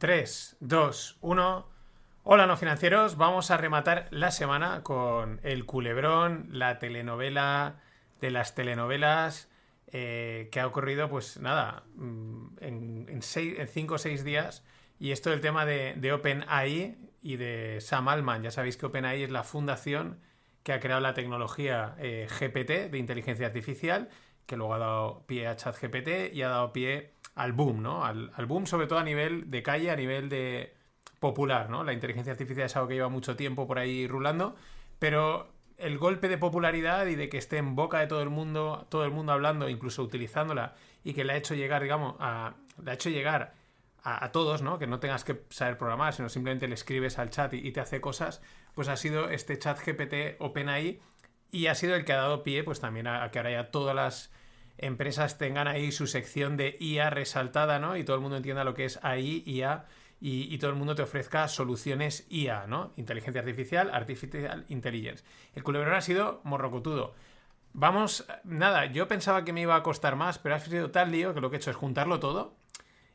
3, 2, 1. Hola, no financieros. Vamos a rematar la semana con el culebrón, la telenovela de las telenovelas eh, que ha ocurrido, pues nada, mm, en 5 o 6 días. Y esto del tema de, OpenAI y de Sam Altman. Ya sabéis que OpenAI es la fundación que ha creado la tecnología eh, GPT de inteligencia artificial, que luego ha dado pie a ChatGPT y ha dado pie al boom, ¿no? Al, boom sobre todo a nivel de calle, a nivel de popular, ¿no? La inteligencia artificial es algo que lleva mucho tiempo por ahí rulando, pero el golpe de popularidad y de que esté en boca de todo el mundo, todo el mundo hablando, incluso utilizándola, y que le ha hecho llegar, digamos, a, le ha hecho llegar a, todos, ¿no? Que no tengas que saber programar, sino simplemente le escribes al chat y, te hace cosas, pues ha sido este chat GPT OpenAI y ha sido el que ha dado pie, pues también a, que ahora ya todas las empresas tengan ahí su sección de IA resaltada, ¿no? Y todo el mundo entienda lo que es AI, IA, y, todo el mundo te ofrezca soluciones IA, ¿no? Inteligencia artificial, artificial intelligence. El culebrón ha sido morrocotudo. Vamos, nada, yo pensaba que me iba a costar más, pero ha sido tal lío que lo que he hecho es juntarlo todo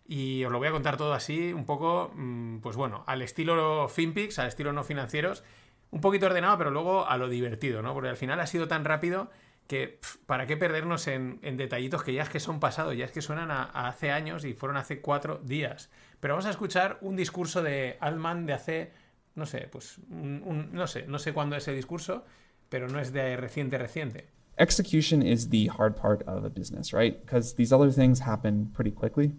y os lo voy a contar todo así, un poco, mm, pues bueno, al estilo FinPix, al estilo no financieros, un poquito ordenado, pero luego a lo divertido, ¿no? Porque al final ha sido tan rápido que para qué perdernos en, detallitos que ya es que son pasados, ya es que suenan a, hace años y fueron hace cuatro días. Pero vamos a escuchar un discurso de Altman de hace, no sé, pues, no sé, no sé cuándo es el discurso, pero no es de reciente, reciente. Execution is the hard part of a business, right? Because these other things happen pretty quickly.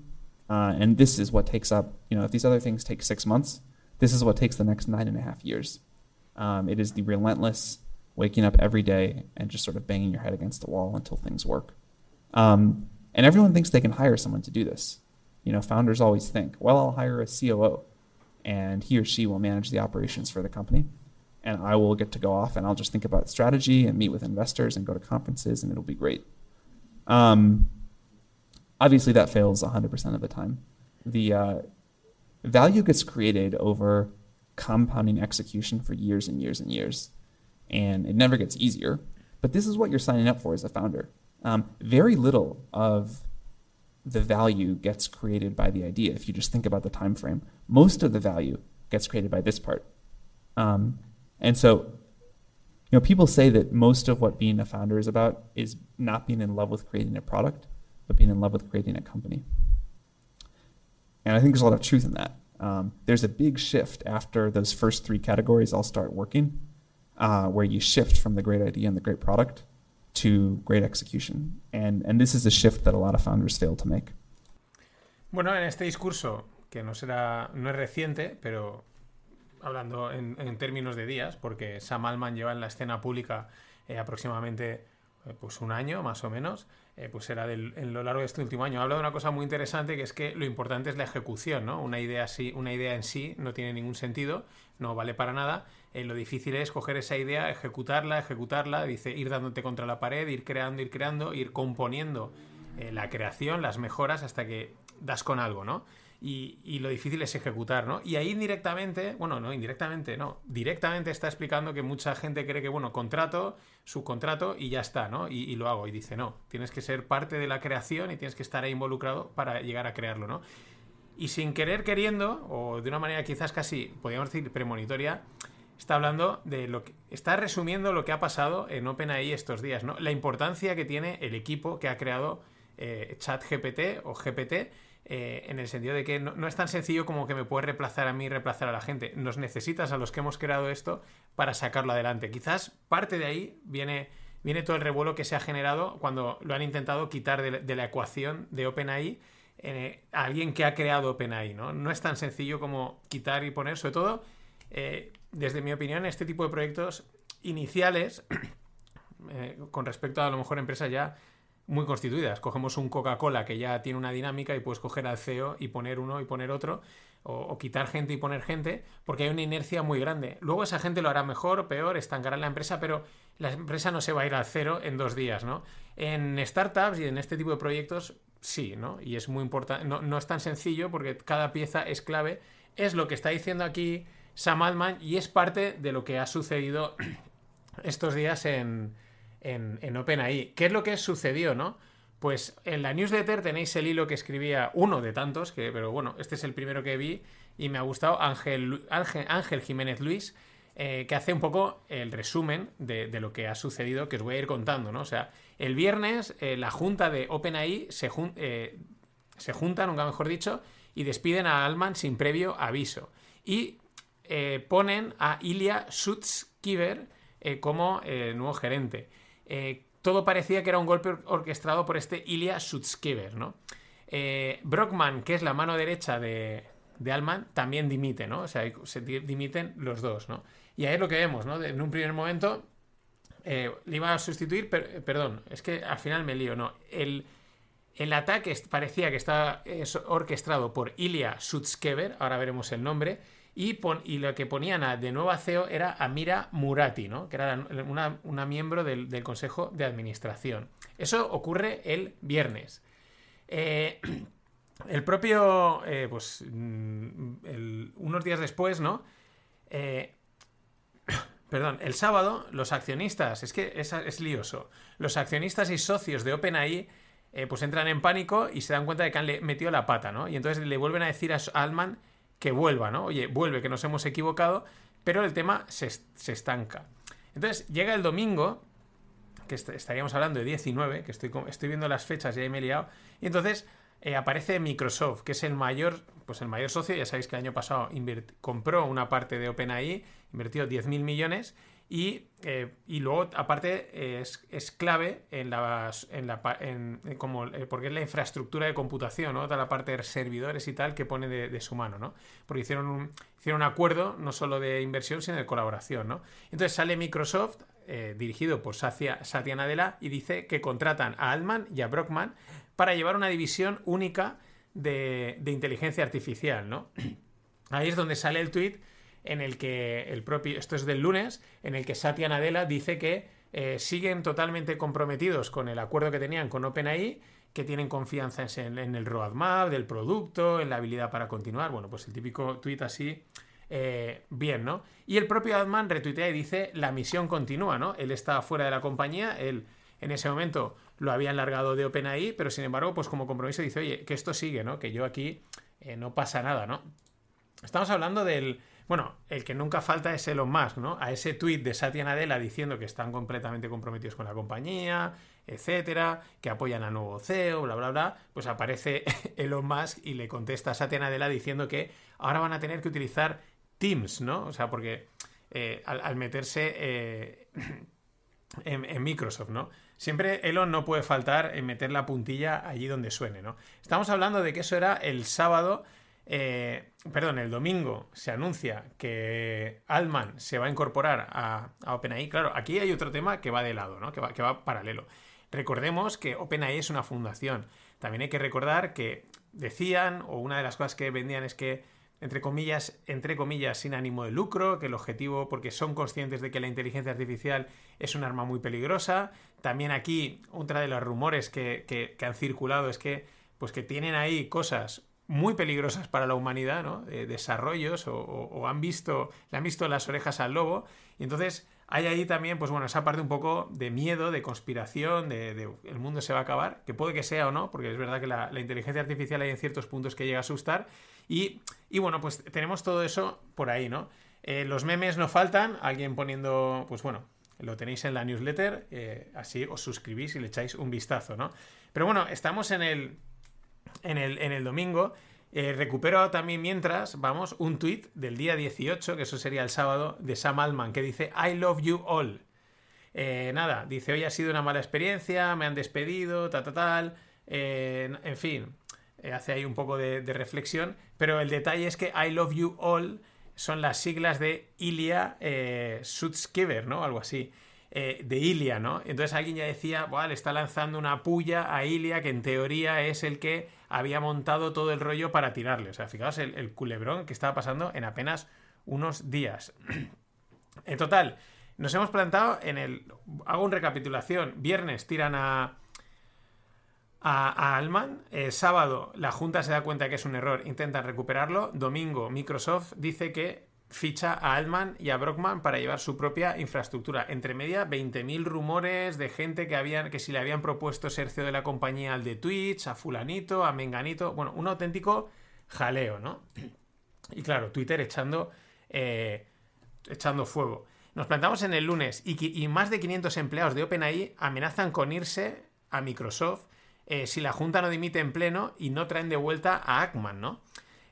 Uh, and this is what takes up, you know, if these other things take six months, this is what takes the next nine and a half years. Um, it is the relentless waking up every day and just sort of banging your head against the wall until things work. Um, and everyone thinks they can hire someone to do this. You know, founders always think, well, I'll hire a COO and he or she will manage the operations for the company. And I will get to go off and I'll just think about strategy and meet with investors and go to conferences and it'll be great. Um, obviously that fails 100% of the time. The uh, value gets created over compounding execution for years and years and years, and it never gets easier. But this is what you're signing up for as a founder. Um, very little of the value gets created by the idea. If you just think about the time frame, most of the value gets created by this part. Um, and so, you know, people say that most of what being a founder is about is not being in love with creating a product, but being in love with creating a company. And I think there's a lot of truth in that. Um, there's a big shift after those first three categories all start working, uh, where you shift from the great idea and the great product to great execution. And, and this is a shift that a lot of founders fail to make. Bueno, en este discurso, que no será, no es reciente, pero hablando en, en términos de días, porque Sam Altman lleva en la escena pública eh, aproximadamente eh, pues un año más o menos, eh, pues era en lo largo de este último año. Habla de una cosa muy interesante que es que lo importante es la ejecución, ¿no? Una idea, así, una idea en sí no tiene ningún sentido, no vale para nada. Eh, lo difícil es coger esa idea, ejecutarla, ejecutarla, dice, ir dándote contra la pared, ir creando, ir creando, ir componiendo la creación, las mejoras hasta que das con algo, ¿no? Y, lo difícil es ejecutar, ¿no? Y ahí indirectamente, bueno, no, indirectamente, no, directamente está explicando que mucha gente cree que, bueno, contrato, subcontrato y ya está, ¿no? Y, lo hago. Y dice, no, tienes que ser parte de la creación y tienes que estar ahí involucrado para llegar a crearlo, ¿no? Y sin querer queriendo, o de una manera quizás casi, podríamos decir, premonitoria, está hablando de lo que. Está resumiendo lo que ha pasado en OpenAI estos días, ¿no? La importancia que tiene el equipo que ha creado eh, ChatGPT o GPT eh, en el sentido de que no, es tan sencillo como que me puedes reemplazar a mí y reemplazar a la gente. Nos necesitas a los que hemos creado esto para sacarlo adelante. Quizás parte de ahí viene, viene todo el revuelo que se ha generado cuando lo han intentado quitar de, la ecuación de OpenAI eh, a alguien que ha creado OpenAI. ¿no? no es tan sencillo como quitar y poner, sobre todo, eh, desde mi opinión, este tipo de proyectos iniciales, con respecto a a lo mejor empresas ya muy constituidas. Cogemos un Coca-Cola que ya tiene una dinámica y puedes coger al CEO y poner uno y poner otro, o, quitar gente y poner gente, porque hay una inercia muy grande. Luego esa gente lo hará mejor peor, estancará la empresa, pero la empresa no se va a ir al cero en dos días, ¿no? En startups y en este tipo de proyectos, sí, ¿no? Y es muy importante, no, no es tan sencillo porque cada pieza es clave. Es lo que está diciendo aquí Sam Altman y es parte de lo que ha sucedido estos días en, en, OpenAI. ¿Qué es lo que sucedió, no? Pues en la newsletter tenéis el hilo que escribía uno de tantos, pero bueno, este es el primero que vi y me ha gustado, Ángel, Ángel, Jiménez Luis, eh, que hace un poco el resumen de, lo que ha sucedido, que os voy a ir contando, ¿no? O sea, el viernes eh, la junta de OpenAI se, eh, se junta, nunca mejor dicho, y despiden a Alman sin previo aviso. Y ponen a Ilya Sutskiver como nuevo gerente todo parecía que era un golpe orquestado por este Ilya Sutskiver, ¿no? Eh, Brockman, que es la mano derecha de, de Alman, también dimite, ¿no? O sea, se dimiten los dos, ¿no? Y ahí es lo que vemos, ¿no? En un primer momento eh, le iba a sustituir, perdón, es que al final me lío, ¿no? El, el ataque parecía que estaba orquestado por Ilya Sutskever, ahora veremos el nombre, y, lo que ponían a, de nuevo a CEO era Amira Murati, ¿no? que era una, miembro del, Consejo de Administración. Eso ocurre el viernes. Eh, el propio, eh, pues, mm, unos días después, ¿no? Eh, perdón, el sábado los accionistas, es que es, lioso, los accionistas y socios de OpenAI pues entran en pánico y se dan cuenta de que han metido la pata, ¿no? Y entonces le vuelven a decir a Alman que vuelva, ¿no? Oye, vuelve, que nos hemos equivocado, pero el tema se, estanca. Entonces llega el domingo, que estaríamos hablando de 19, que estoy, estoy viendo las fechas y me he liado, y entonces eh, aparece Microsoft, que es el mayor, pues el mayor socio, ya sabéis que el año pasado compró una parte de OpenAI, invirtió 10.000 millones, y, eh, y luego, aparte, es, es, clave en la, en la en, como, eh, porque es la infraestructura de computación, ¿no? Toda la parte de servidores y tal que pone de, su mano, ¿no? Porque hicieron un, hicieron un acuerdo no solo de inversión, sino de colaboración, ¿no? Entonces sale Microsoft, eh, dirigido por Satya, Satya Nadella, y dice que contratan a Altman y a Brockman para llevar una división única de, de inteligencia artificial, ¿no? Ahí es donde sale el tweet en el que el propio, esto es del lunes, en el que Satya Nadella dice que eh, siguen totalmente comprometidos con el acuerdo que tenían con OpenAI, que tienen confianza en, el roadmap del producto, en la habilidad para continuar. Bueno, pues el típico tweet así, eh, bien, ¿no? Y el propio Adman retuitea y dice, la misión continúa, ¿no? Él está fuera de la compañía, él en ese momento lo habían largado de OpenAI, pero sin embargo, pues como compromiso dice, oye, que esto sigue, ¿no? Que yo aquí eh, no pasa nada, ¿no? Estamos hablando del, bueno, el que nunca falta es Elon Musk, ¿no? A ese tuit de Satya Nadella diciendo que están completamente comprometidos con la compañía, etcétera, que apoyan a nuevo CEO, bla, bla, bla, pues aparece Elon Musk y le contesta a Satya Nadella diciendo que ahora van a tener que utilizar Teams, ¿no? O sea, porque eh, al, meterse eh, en, en, Microsoft, ¿no? Siempre Elon no puede faltar en meter la puntilla allí donde suene, ¿no? Estamos hablando de que eso era el sábado eh, perdón, el domingo se anuncia que Altman se va a incorporar a, OpenAI. Claro, aquí hay otro tema que va de lado, ¿no? que, va, que va paralelo. Recordemos que OpenAI es una fundación. También hay que recordar que decían, o una de las cosas que vendían es que, entre comillas, entre comillas, sin ánimo de lucro, que el objetivo, porque son conscientes de que la inteligencia artificial es un arma muy peligrosa. También aquí, otra de los rumores que, que han circulado es que, pues que tienen ahí cosas muy peligrosas para la humanidad, ¿no? desarrollos o, han visto, le han visto las orejas al lobo. Y entonces hay ahí también, pues bueno, esa parte un poco de miedo, de conspiración, de, el mundo se va a acabar, que puede que sea o no, porque es verdad que la, inteligencia artificial hay en ciertos puntos que llega a asustar. Y, bueno, pues tenemos todo eso por ahí, ¿no? Eh, los memes no faltan, alguien poniendo, pues bueno, lo tenéis en la newsletter, eh, así os suscribís y le echáis un vistazo, ¿no? Pero bueno, estamos en el en el, en el domingo. Eh, recupero también mientras, vamos, un tweet del día 18, que eso sería el sábado, de Sam Altman, que dice I love you all. Eh, nada, dice hoy ha sido una mala experiencia, me han despedido, tal, tal, tal. Eh, en fin, hace ahí un poco de, reflexión, pero el detalle es que I love you all son las siglas de Ilya Sutskiver, ¿no? Algo así. Eh, de Ilia, ¿no? Entonces alguien ya decía, le está lanzando una puya a Ilia, que en teoría es el que había montado todo el rollo para tirarle. O sea, fijaos el, culebrón que estaba pasando en apenas unos días. en total, nos hemos plantado en el. Hago una recapitulación. Viernes tiran a. A, Alman. Eh, sábado, la Junta se da cuenta que es un error, intentan recuperarlo. Domingo, Microsoft dice que ficha a Altman y a Brockman para llevar su propia infraestructura. Entre media, 20.000 rumores de gente que, habían, que si le habían propuesto ser CEO de la compañía al de Twitch, a fulanito, a menganito. Bueno, un auténtico jaleo, ¿no? Y claro, Twitter echando, eh, echando fuego. Nos plantamos en el lunes y, más de 500 empleados de OpenAI amenazan con irse a Microsoft eh, si la Junta no dimite en pleno y no traen de vuelta a Ackman, ¿no?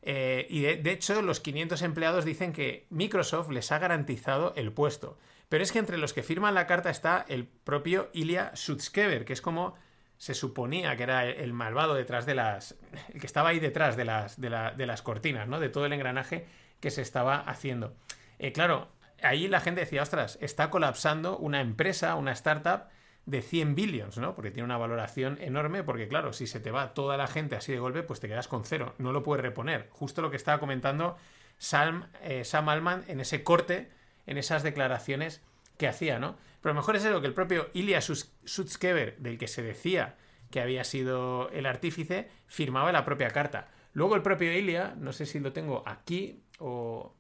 Eh, y de, hecho, los 500 empleados dicen que Microsoft les ha garantizado el puesto. Pero es que entre los que firman la carta está el propio Ilya Sutskever, que es como se suponía que era el malvado detrás de las. el que estaba ahí detrás de las, de, las cortinas, ¿no? De todo el engranaje que se estaba haciendo. Eh, claro, ahí la gente decía, ostras, está colapsando una empresa, una startup de 100 billions, ¿no? Porque tiene una valoración enorme, porque claro, si se te va toda la gente así de golpe, pues te quedas con cero, no lo puedes reponer. Justo lo que estaba comentando Sam, eh, Sam Alman en ese corte, en esas declaraciones que hacía, ¿no? Pero lo mejor es eso, que el propio Ilya Sutskever, del que se decía que había sido el artífice, firmaba la propia carta. Luego el propio Ilya, no sé si lo tengo aquí o,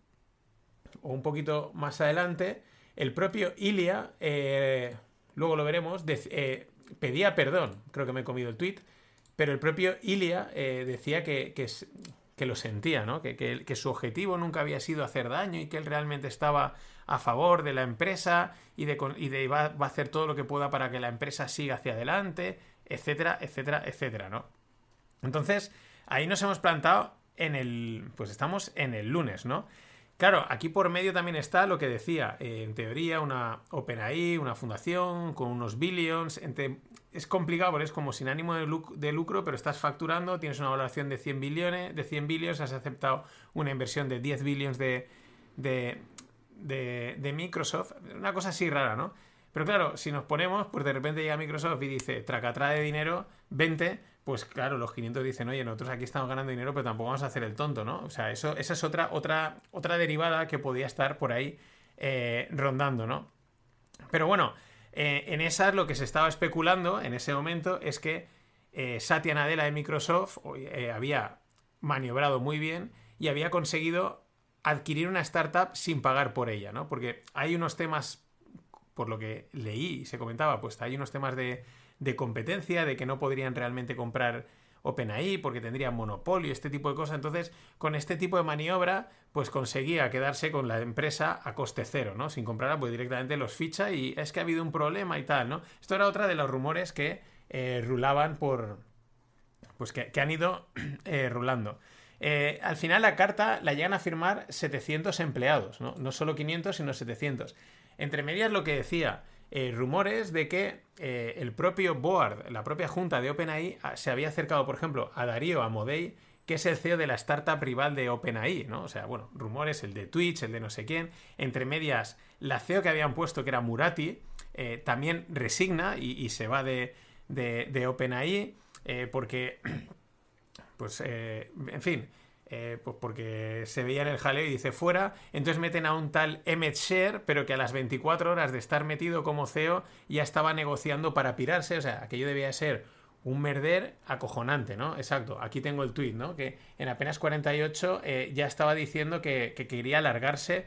o un poquito más adelante, el propio Ilya eh, luego lo veremos, eh, pedía perdón, creo que me he comido el tweet, pero el propio Ilia eh, decía que, que, lo sentía, ¿no? Que, que, su objetivo nunca había sido hacer daño y que él realmente estaba a favor de la empresa y de, y de va, va, a hacer todo lo que pueda para que la empresa siga hacia adelante, etcétera, etcétera, etcétera, ¿no? Entonces, ahí nos hemos plantado en el, pues estamos en el lunes, ¿no? Claro, aquí por medio también está lo que decía, eh, en teoría, una OpenAI, una fundación con unos billions. Es complicado es como sin ánimo de, lucro, pero estás facturando, tienes una valoración de 100 billones, de 100 billones, has aceptado una inversión de 10 billones de, de, de Microsoft. Una cosa así rara, ¿no? Pero claro, si nos ponemos, pues de repente llega Microsoft y dice, traca de dinero, 20, pues claro, los 500 dicen, oye, nosotros aquí estamos ganando dinero, pero tampoco vamos a hacer el tonto, ¿no? O sea, eso, esa es otra, otra, otra derivada que podía estar por ahí eh, rondando, ¿no? Pero bueno, eh, en esas lo que se estaba especulando en ese momento es que eh, Satya Nadella de Microsoft había maniobrado muy bien y había conseguido adquirir una startup sin pagar por ella, ¿no? Porque hay unos temas por lo que leí y se comentaba, pues hay unos temas de, competencia, de que no podrían realmente comprar OpenAI porque tendrían monopolio, este tipo de cosas. Entonces, con este tipo de maniobra, pues conseguía quedarse con la empresa a coste cero, ¿no? Sin comprarla, pues directamente los ficha y es que ha habido un problema y tal, ¿no? Esto era otra de los rumores que eh, rulaban por... pues que, han ido eh, rulando. Eh, al final la carta la llegan a firmar 700 empleados, ¿no? No solo 500, sino 700. Entre medias lo que decía, eh, rumores de que eh, el propio board, la propia junta de OpenAI, ah, se había acercado, por ejemplo, a Darío Amodei, que es el CEO de la startup rival de OpenAI, ¿no? O sea, bueno, rumores, el de Twitch, el de no sé quién. Entre medias, la CEO que habían puesto, que era Murati, eh, también resigna y, se va de, de, de OpenAI, porque, pues, en fin, eh, pues porque se veía en el jaleo y dice fuera, entonces meten a un tal Emmett Share, pero que a las 24 horas de estar metido como CEO ya estaba negociando para pirarse, o sea, aquello debía ser un merder acojonante, ¿no? Exacto, aquí tengo el tweet, ¿no? Que en apenas 48 eh, ya estaba diciendo que, quería alargarse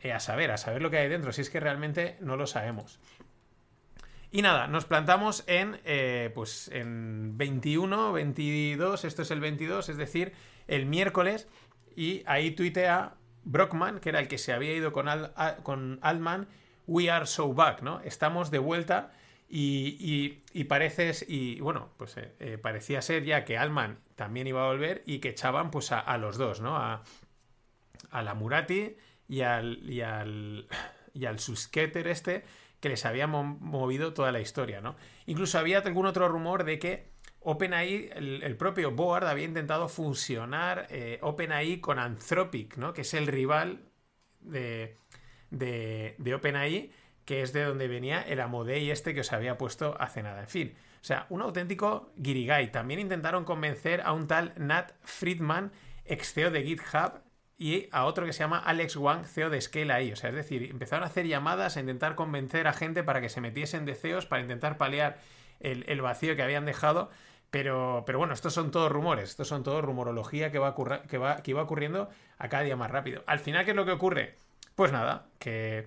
eh, a saber, a saber lo que hay dentro, si es que realmente no lo sabemos. Y nada, nos plantamos en, pues en 21, 22, esto es el 22, es decir, el miércoles y ahí tuitea Brockman, que era el que se había ido con, con Altman, We are so back, ¿no? Estamos de vuelta y, y, pareces, y bueno, pues eh, eh, parecía ser ya que Altman también iba a volver y que echaban pues a, los dos, ¿no? A, a la Murati y al, y al, y al Susketer este que les había movido toda la historia, ¿no? Incluso había algún otro rumor de que OpenAI, el, propio Board había intentado fusionar eh, OpenAI con Anthropic, ¿no? que es el rival de, de, OpenAI, que es de donde venía el Amodei este que os había puesto hace nada. En fin, o sea, un auténtico guirigay. También intentaron convencer a un tal Nat Friedman, ex CEO de GitHub, y a otro que se llama Alex Wang, CEO de Scale AI. O sea, es decir, empezaron a hacer llamadas a intentar convencer a gente para que se metiesen de CEOs, para intentar paliar el, el vacío que habían dejado Pero, pero bueno, estos son todos rumores, estos son todo rumorología que va, que, va, que iba ocurriendo a cada día más rápido. Al final, ¿qué es lo que ocurre? Pues nada, que,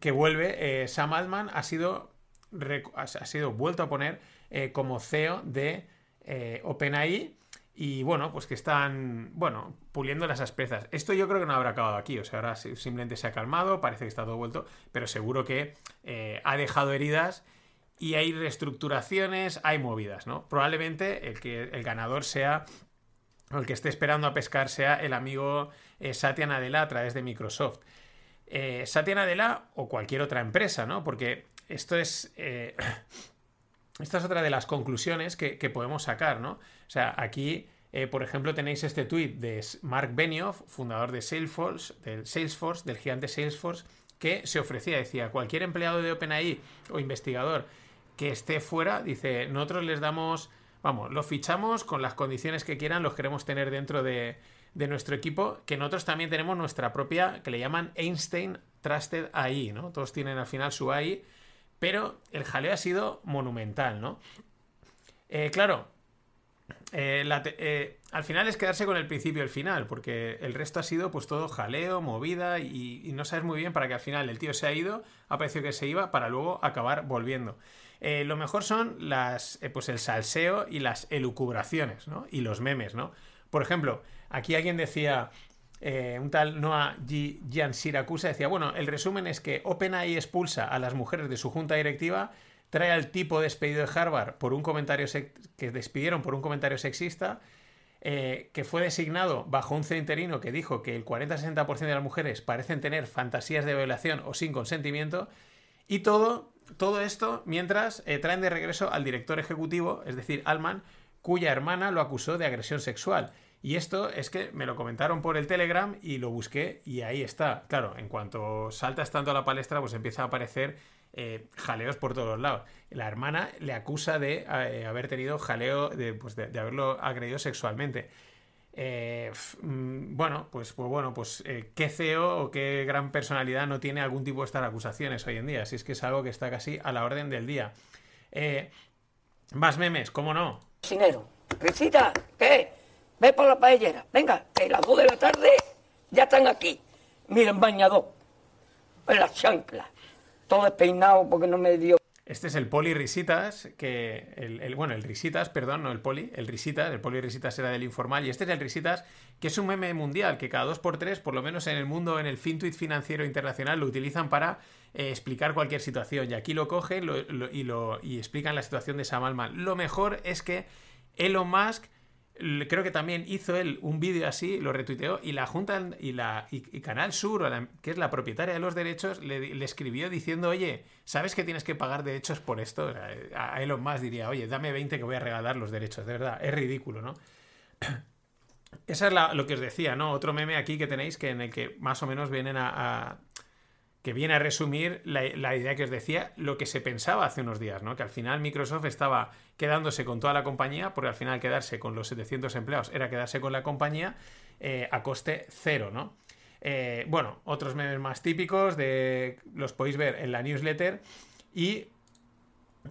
que vuelve, eh, Sam Altman ha sido, ha sido vuelto a poner eh, como CEO de eh, OpenAI y bueno, pues que están, bueno, puliendo las asperezas. Esto yo creo que no habrá acabado aquí, o sea, ahora simplemente se ha calmado, parece que está todo vuelto, pero seguro que ha dejado heridas y hay reestructuraciones, hay movidas, ¿no? Probablemente el que el ganador sea o el que esté esperando a pescar sea el amigo eh, Satya Nadella a través de Microsoft. Eh, Satya Nadella o cualquier otra empresa, ¿no? Porque esto es. Eh, esta es otra de las conclusiones que, podemos sacar, ¿no? O sea, aquí, por ejemplo, tenéis este tweet de Mark Benioff, fundador de Salesforce, del Salesforce, del gigante Salesforce, que se ofrecía, decía, cualquier empleado de OpenAI o investigador que esté fuera, dice, nosotros les damos, vamos, los fichamos con las condiciones que quieran, los queremos tener dentro de, nuestro equipo, que nosotros también tenemos nuestra propia, que le llaman Einstein Trusted AI, ¿no? Todos tienen al final su AI, pero el jaleo ha sido monumental, ¿no? Eh, claro, eh, eh, al final es quedarse con el principio y el final, porque el resto ha sido pues todo jaleo, movida y, no sabes muy bien para que al final el tío se ha ido, ha parecido que se iba para luego acabar volviendo. Eh, lo mejor son las, pues el salseo y las elucubraciones, ¿no? Y los memes, ¿no? Por ejemplo, aquí alguien decía, un tal Noah G. Siracusa decía, bueno, el resumen es que OpenAI expulsa a las mujeres de su junta directiva trae al tipo despedido de Harvard por un comentario que despidieron por un comentario sexista, eh, que fue designado bajo un centerino que dijo que el 40-60% de las mujeres parecen tener fantasías de violación o sin consentimiento, y todo, todo esto mientras eh, traen de regreso al director ejecutivo, es decir, Alman, cuya hermana lo acusó de agresión sexual. Y esto es que me lo comentaron por el Telegram y lo busqué y ahí está. Claro, en cuanto saltas tanto a la palestra, pues empieza a aparecer eh, jaleos por todos lados. La hermana le acusa de eh, haber tenido jaleo, de, pues de, haberlo agredido sexualmente. Eh, mm, bueno, pues, pues bueno, pues qué CEO o qué gran personalidad no tiene algún tipo de estas acusaciones hoy en día. Si es que es algo que está casi a la orden del día. más memes, ¿cómo no? Dinero. Risita, ¿qué? Ve por la paellera. Venga, que las dos de la tarde ya están aquí. Miren, bañador. En la chancla todo despeinado porque no me dio. Este es el poli risitas, que el, bueno, el risitas, perdón, no el poli, el risitas, el poli risitas era del informal y este es el risitas, que es un meme mundial que cada dos por tres, por lo menos en el mundo, en el FinTweet financiero internacional, lo utilizan para eh, explicar cualquier situación y aquí lo cogen y, lo, y explican la situación de Sam Altman. Lo mejor es que Elon Musk creo que también hizo él un vídeo así, lo retuiteó y la Junta y la y, Canal Sur, que es la propietaria de los derechos, le, escribió diciendo, oye, ¿sabes que tienes que pagar derechos por esto? A Elon Musk diría, oye, dame 20 que voy a regalar los derechos, de verdad, es ridículo, ¿no? Esa es lo que os decía, ¿no? Otro meme aquí que tenéis que en el que más o menos vienen a que viene a resumir la, idea que os decía, lo que se pensaba hace unos días, ¿no? Que al final Microsoft estaba quedándose con toda la compañía, porque al final quedarse con los 700 empleados era quedarse con la compañía eh, a coste cero, ¿no? Eh, bueno, otros memes más típicos de los podéis ver en la newsletter y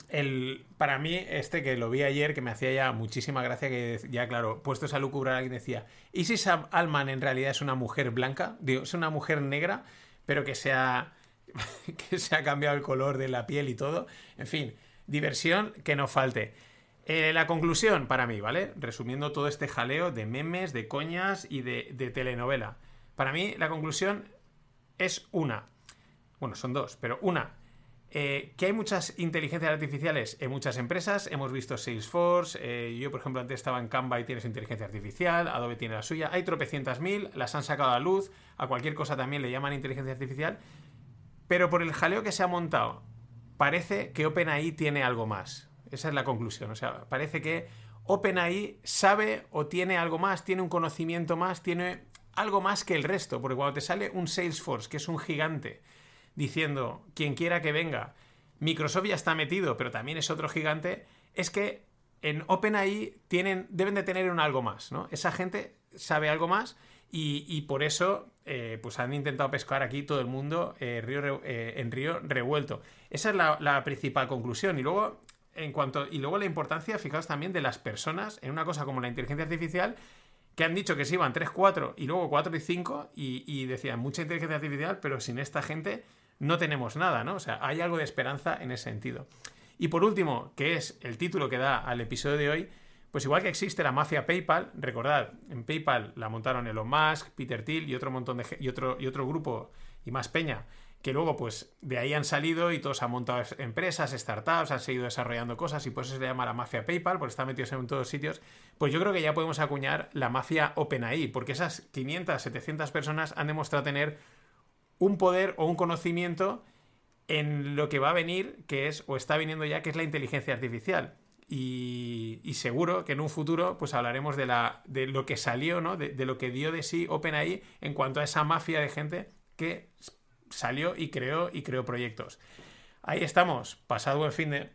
el, para mí, este que lo vi ayer, que me hacía ya muchísima gracia, que ya, claro, puestos a lucubrar, alguien decía, ¿y si Sam Alman en realidad es una mujer blanca? Digo, es una mujer negra pero que se ha, que se ha cambiado el color de la piel y todo. En fin, diversión que no falte. Eh, la conclusión para mí, ¿vale? Resumiendo todo este jaleo de memes, de coñas y de, telenovela. Para mí la conclusión es una. Bueno, son dos, pero una. Eh, que hay muchas inteligencias artificiales en muchas empresas. Hemos visto Salesforce. Eh, yo, por ejemplo, antes estaba en Canva y tienes inteligencia artificial. Adobe tiene la suya. Hay tropecientas mil. Las han sacado a luz a cualquier cosa también le llaman inteligencia artificial, pero por el jaleo que se ha montado, parece que OpenAI tiene algo más. Esa es la conclusión. O sea, parece que OpenAI sabe o tiene algo más, tiene un conocimiento más, tiene algo más que el resto. Porque cuando te sale un Salesforce, que es un gigante, diciendo quien quiera que venga, Microsoft ya está metido, pero también es otro gigante, es que en OpenAI tienen, deben de tener un algo más, ¿no? Esa gente sabe algo más y, por eso eh, pues han intentado pescar aquí todo el mundo eh, río, eh, en río revuelto. Esa es la, principal conclusión. Y luego en cuanto. Y luego la importancia, fijaos también, de las personas en una cosa como la inteligencia artificial, que han dicho que se iban 3, 4 y luego 4 y 5, y, y decían mucha inteligencia artificial, pero sin esta gente no tenemos nada, ¿no? O sea, hay algo de esperanza en ese sentido. Y por último, que es el título que da al episodio de hoy, pues igual que existe la mafia PayPal, recordad, en PayPal la montaron Elon Musk, Peter Thiel y otro montón de y otro, y otro grupo y más peña, que luego pues de ahí han salido y todos han montado empresas, startups, han seguido desarrollando cosas y por eso se llama la mafia PayPal, porque están metidos en todos sitios, pues yo creo que ya podemos acuñar la mafia OpenAI, porque esas 500, 700 personas han demostrado tener un poder o un conocimiento en lo que va a venir, que es, o está viniendo ya, que es la inteligencia artificial. Y, seguro que en un futuro pues hablaremos de, la, de lo que salió, ¿no? De, lo que dio de sí OpenAI en cuanto a esa mafia de gente que salió y creó y creó proyectos. Ahí estamos, pasado buen fin de...